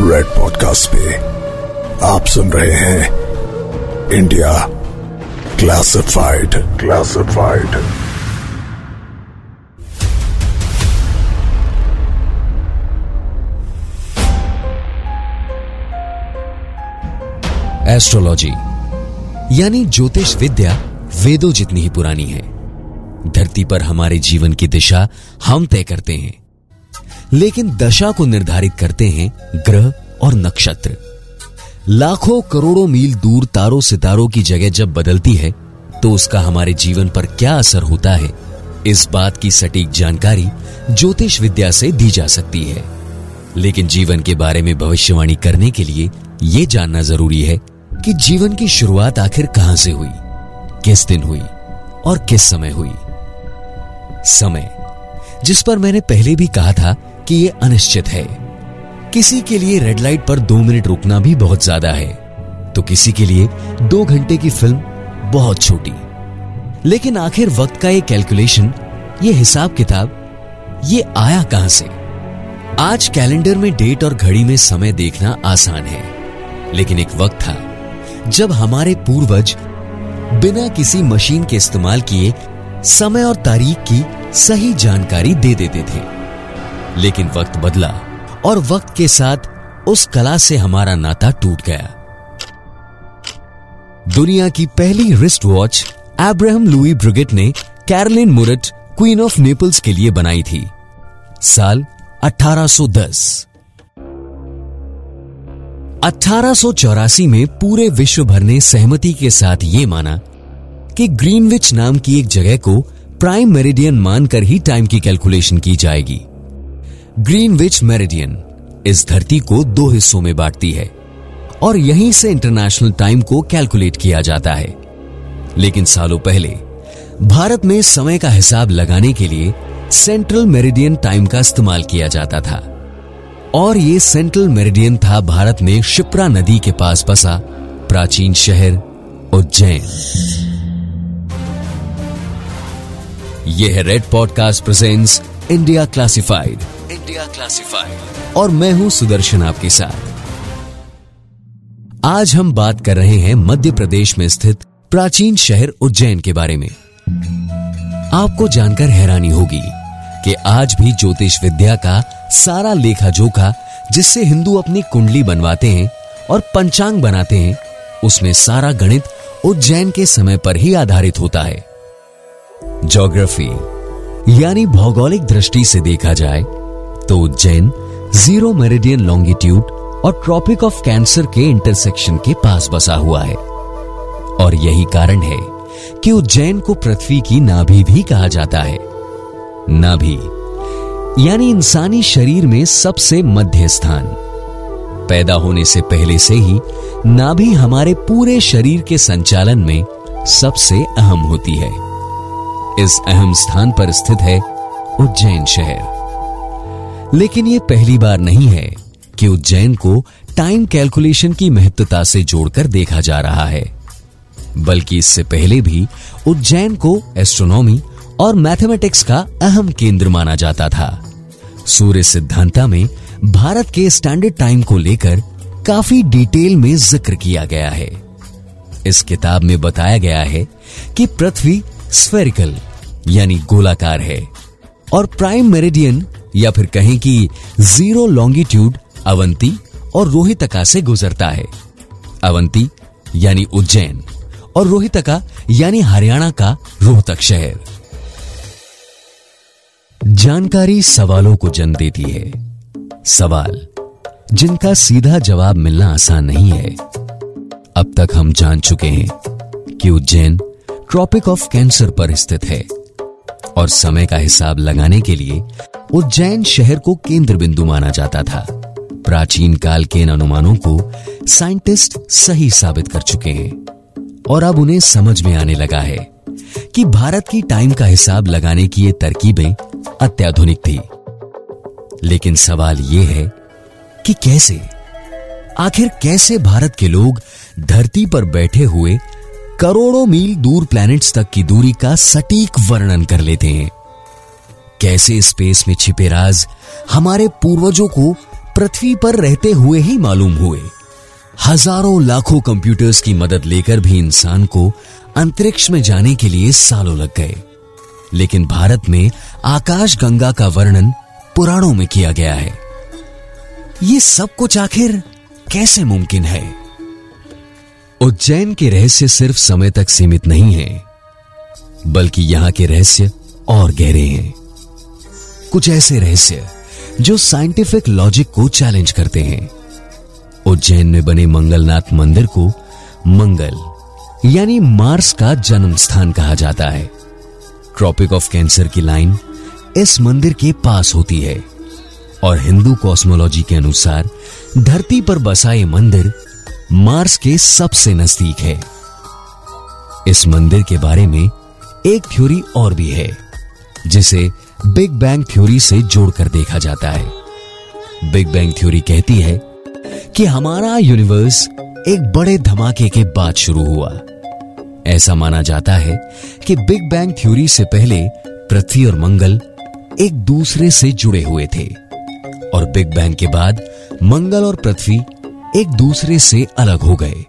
Red podcast पे आप सुन रहे हैं इंडिया क्लासिफाइड क्लासिफाइड एस्ट्रोलॉजी यानी ज्योतिष विद्या वेदों जितनी ही पुरानी है, धरती पर हमारे जीवन की दिशा हम तय करते हैं। लेकिन दशा को निर्धारित करते हैं ग्रह और नक्षत्र। लाखों करोड़ों मील दूर तारों सितारों की जगह जब बदलती है तो उसका हमारे जीवन पर क्या असर होता है, इस बात की सटीक जानकारी ज्योतिष विद्या से दी जा सकती है। लेकिन जीवन के बारे में भविष्यवाणी करने के लिए यह जानना ज़रूरी है कि जीवन की शुरुआत आखिर कहाँ से हुई, किस दिन हुई और किस समय हुई। समय, जिस पर मैंने पहले भी कहा था कि यह अनिश्चित है। किसी के लिए रेड लाइट पर दो मिनट रुकना भी बहुत ज़्यादा है। तो किसी के लिए दो घंटे की फ़िल्म बहुत छोटी। लेकिन आखिर वक्त का ये कैलकुलेशन ये हिसाब किताब, ये आया कहाँ से? आज कैलेंडर में डेट और घड़ी में समय देखना आसान है। लेकिन एक वक्त था, जब हमारे पूर्वज बिना किसी मशीन के इस्तेमाल किए समय और तारीख की सही जानकारी दे देते थे। लेकिन वक्त बदला और वक्त के साथ उस कला से हमारा नाता टूट गया। दुनिया की पहली wrist watch Abraham Louis Breguet ने Caroline Murat queen of Naples के लिए बनाई थी। साल 1810 1884 में पूरे विश्व भर ने सहमति के साथ ये माना कि ग्रीनविच नाम की एक जगह को प्राइम मेरिडियन मानकर ही टाइम की कैलकुलेशन की जाएगी। ग्रीनविच मेरिडियन इस धरती को दो हिस्सों में बांटती है और यहीं से इंटरनेशनल टाइम को कैलकुलेट किया जाता है। लेकिन सालों पहले, भारत में समय का हिसाब लगाने के लिए सेंट्रल मेरिडियन टाइम का इस्तेमाल किया जाता था। और ये सेंट्रल मेरिडियन था भारत में शिप्रा नदी के पास बसा प्राचीन शहर उज्जैन। यह है red podcast presents India classified India classified और मैं हूँ सुदर्शन आपके साथ। आज हम बात कर रहे हैं मध्य प्रदेश में स्थित प्राचीन शहर उज्जैन के बारे में। आपको जानकर हैरानी होगी कि आज भी ज्योतिष विद्या का सारा लेखा जोखा जिससे हिंदू अपनी कुंडली बनवाते हैं और पंचांग बनाते हैं, उसमें सारा गणित उज्जैन के समय पर ही आधारित होता है। ज्योग्राफी, यानी भौगोलिक दृष्टि से देखा जाए तो उज्जैन ज़ीरो मेरिडियन लॉन्गिट्यूड और ट्रॉपिक ऑफ़ कैंसर के इंटरसेक्शन के पास बसा हुआ है। और यही कारण है कि उज्जैन को पृथ्वी की नाभि भी कहा जाता है। नाभि, यानी इंसानी शरीर में सबसे मध्य स्थान। पैदा होने से पहले से ही नाभि हमारे पूरे शरीर के संचालन में सबसे अहम होती है। इस अहम स्थान पर स्थित है उज्जैन शहर। लेकिन यह पहली बार नहीं है कि उज्जैन को टाइम कैलकुलेशन की महत्वता से जोड़कर देखा जा रहा है। बल्कि इससे पहले भी उज्जैन को एस्ट्रोनॉमी और मैथमेटिक्स का अहम केंद्र माना जाता था। सूर्य सिद्धांता में भारत के स्टैंडर्ड टाइम को लेकर काफ़ी डिटेल में ज़िक्र किया गया है। इस किताब में बताया गया है कि पृथ्वी स्फेरिकल यानी गोलाकार है, और प्राइम मेरिडियन या फिर कहें कि ज़ीरो लॉन्गिट्यूड अवंती और रोहितका से गुजरता है। अवंती यानी उज्जैन और रोहितका यानी हरियाणा का रोहतक शहर। जानकारी सवालों को जन्म देती है। सवाल, जिनका सीधा जवाब मिलना आसान नहीं है। अब तक हम जान चुके हैं कि उज्जैन ट्रॉपिक ऑफ़ कैंसर पर स्थित है और समय का हिसाब लगाने के लिए उज्जैन शहर को केंद्र बिंदु माना जाता था। प्राचीन काल के इन अनुमानों को साइंटिस्ट सही साबित कर चुके हैं। और अब उन्हें समझ में आने लगा है कि भारत की टाइम का हिसाब लगाने की ये तरकीबें अत्याधुनिक थी। लेकिन सवाल यह है कि कैसे? आखिर कैसे भारत के लोग धरती पर बैठे हुए करोड़ों मील दूर प्लैनेट्स तक की दूरी का सटीक वर्णन कर लेते हैं? कैसे स्पेस में छिपे राज हमारे पूर्वजों को पृथ्वी पर रहते हुए ही मालूम हुए। हज़ारों लाखों कंप्यूटर्स की मदद लेकर भी इंसान को अंतरिक्ष में जाने के लिए सालों लग गए। लेकिन भारत में आकाश गंगा का वर्णन पुराणों में किया गया है। ये सब कुछ आखिर कैसे मुमकिन है? उज्जैन के रहस्य सिर्फ़ समय तक सीमित नहीं है, बल्कि यहाँ के रहस्य और गहरे हैं। कुछ ऐसे रहस्य जो साइंटिफिक लॉजिक को चैलेंज करते हैं। उज्जैन में बने मंगलनाथ मंदिर को मंगल, यानी मार्स का जन्म स्थान कहा जाता है। ट्रॉपिक ऑफ़ कैंसर की लाइन इस मंदिर के पास होती है और हिंदू कॉस्मोलॉजी के अनुसार धरती पर बसा ये मंदिर मार्स के सबसे नज़दीक है। इस मंदिर के बारे में एक थ्योरी और भी है, जिसे बिग बैंग थ्योरी से जोड़कर देखा जाता है। बिग बैंग थ्योरी कहती है कि हमारा यूनिवर्स एक बड़े धमाके के बाद शुरू हुआ। ऐसा माना जाता है कि बिग बैंग थ्योरी से पहले पृथ्वी और मंगल एक दूसरे से जुड़े हुए थे और बिग बैंग के बाद मंगल और पृथ्वी एक दूसरे से अलग हो गए।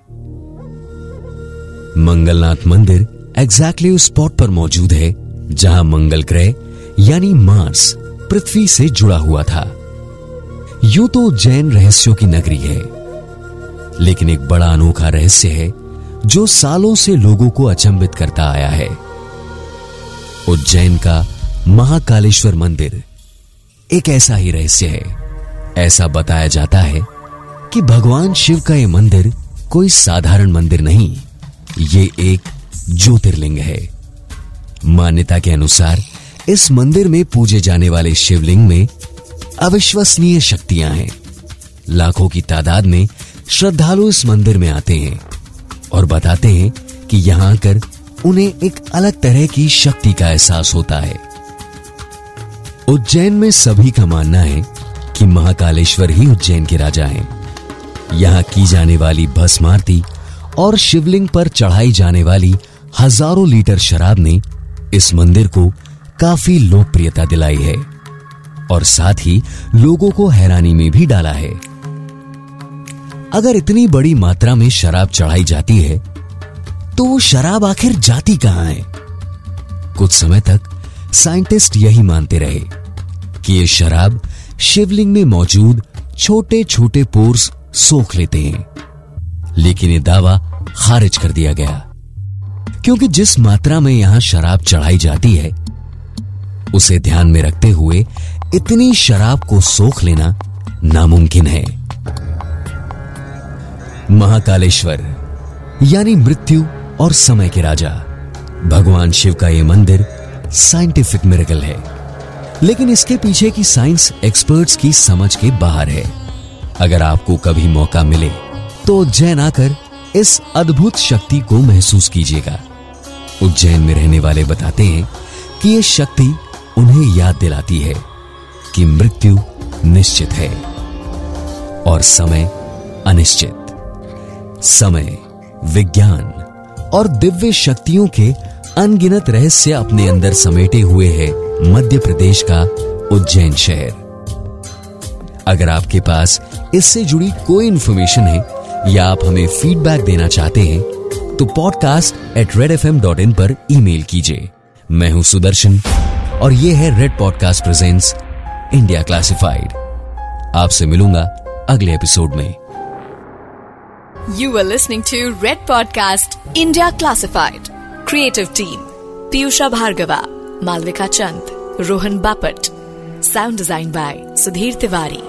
मंगलनाथ मंदिर एग्जैक्टली उस स्पॉट पर मौजूद है जहाँ मंगल ग्रह यानी मार्स पृथ्वी से जुड़ा हुआ था। यूँ तो उज्जैन रहस्यों की नगरी है। लेकिन एक बड़ा अनोखा रहस्य है, जो सालों से लोगों को अचंबित करता आया है। उज्जैन का महाकालेश्वर मंदिर एक ऐसा ही रहस्य है। ऐसा बताया जाता है कि भगवान शिव का यह मंदिर कोई साधारण मंदिर नहीं, ये एक ज्योतिर्लिंग है। मान्यता के अनुसार इस मंदिर में पूजे जाने वाले शिवलिंग में अविश्वसनीय शक्तियाँ हैं। लाखों की तादाद में श्रद्धालु इस मंदिर में आते हैं और बताते हैं कि यहाँ आकर उन्हें एक अलग तरह की शक्ति का एहसास होता है। उज्जैन में सभी का मानना है कि महाकालेश्वर ही उज्जैन के राजा हैं। यहाँ की जाने वाली भस्म आरती और शिवलिंग पर चढ़ाई जाने वाली हज़ारों लीटर शराब ने इस मंदिर को काफ़ी लोकप्रियता दिलाई है और साथ ही लोगों को हैरानी में भी डाला है। अगर इतनी बड़ी मात्रा में शराब चढ़ाई जाती है तो वो शराब आखिर जाती कहाँ है? कुछ समय तक साइंटिस्ट यही मानते रहे कि ये शराब शिवलिंग में मौजूद छोटे छोटे पोर्स सोख लेते हैं। लेकिन ये दावा खारिज कर दिया गया। क्योंकि जिस मात्रा में यहाँ शराब चढ़ाई जाती है उसे ध्यान में रखते हुए इतनी शराब को सोख लेना नामुमकिन है। महाकालेश्वर, यानी मृत्यु और समय के राजा, भगवान शिव का यह मंदिर साइंटिफिक मेरेकल है। लेकिन इसके पीछे की साइंस एक्सपर्ट्स की समझ के बाहर है। अगर आपको कभी मौका मिले तो उज्जैन आकर इस अद्भुत शक्ति को महसूस कीजिएगा। उज्जैन में रहने वाले बताते हैं कि यह शक्ति उन्हें याद दिलाती है कि मृत्यु निश्चित है और समय अनिश्चित। समय, विज्ञान और दिव्य शक्तियों के अनगिनत रहस्य अपने अंदर समेटे हुए है मध्य प्रदेश का उज्जैन शहर। अगर आपके पास इससे जुड़ी कोई इंफॉर्मेशन है या आप हमें फीडबैक देना चाहते हैं तो podcast at red F M dot in पर ईमेल कीजिए। मैं हूँ सुदर्शन। और ये है red podcast presents India classified आपसे मिलूँगा अगले एपिसोड में। You are listening to red podcast India classified creative team Piyusha Bhargava Malvika Chand Rohan Bapat sound design by Sudhir Tiwari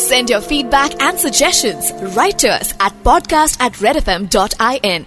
send your feedback and suggestion writers at podcast at red F M dot I N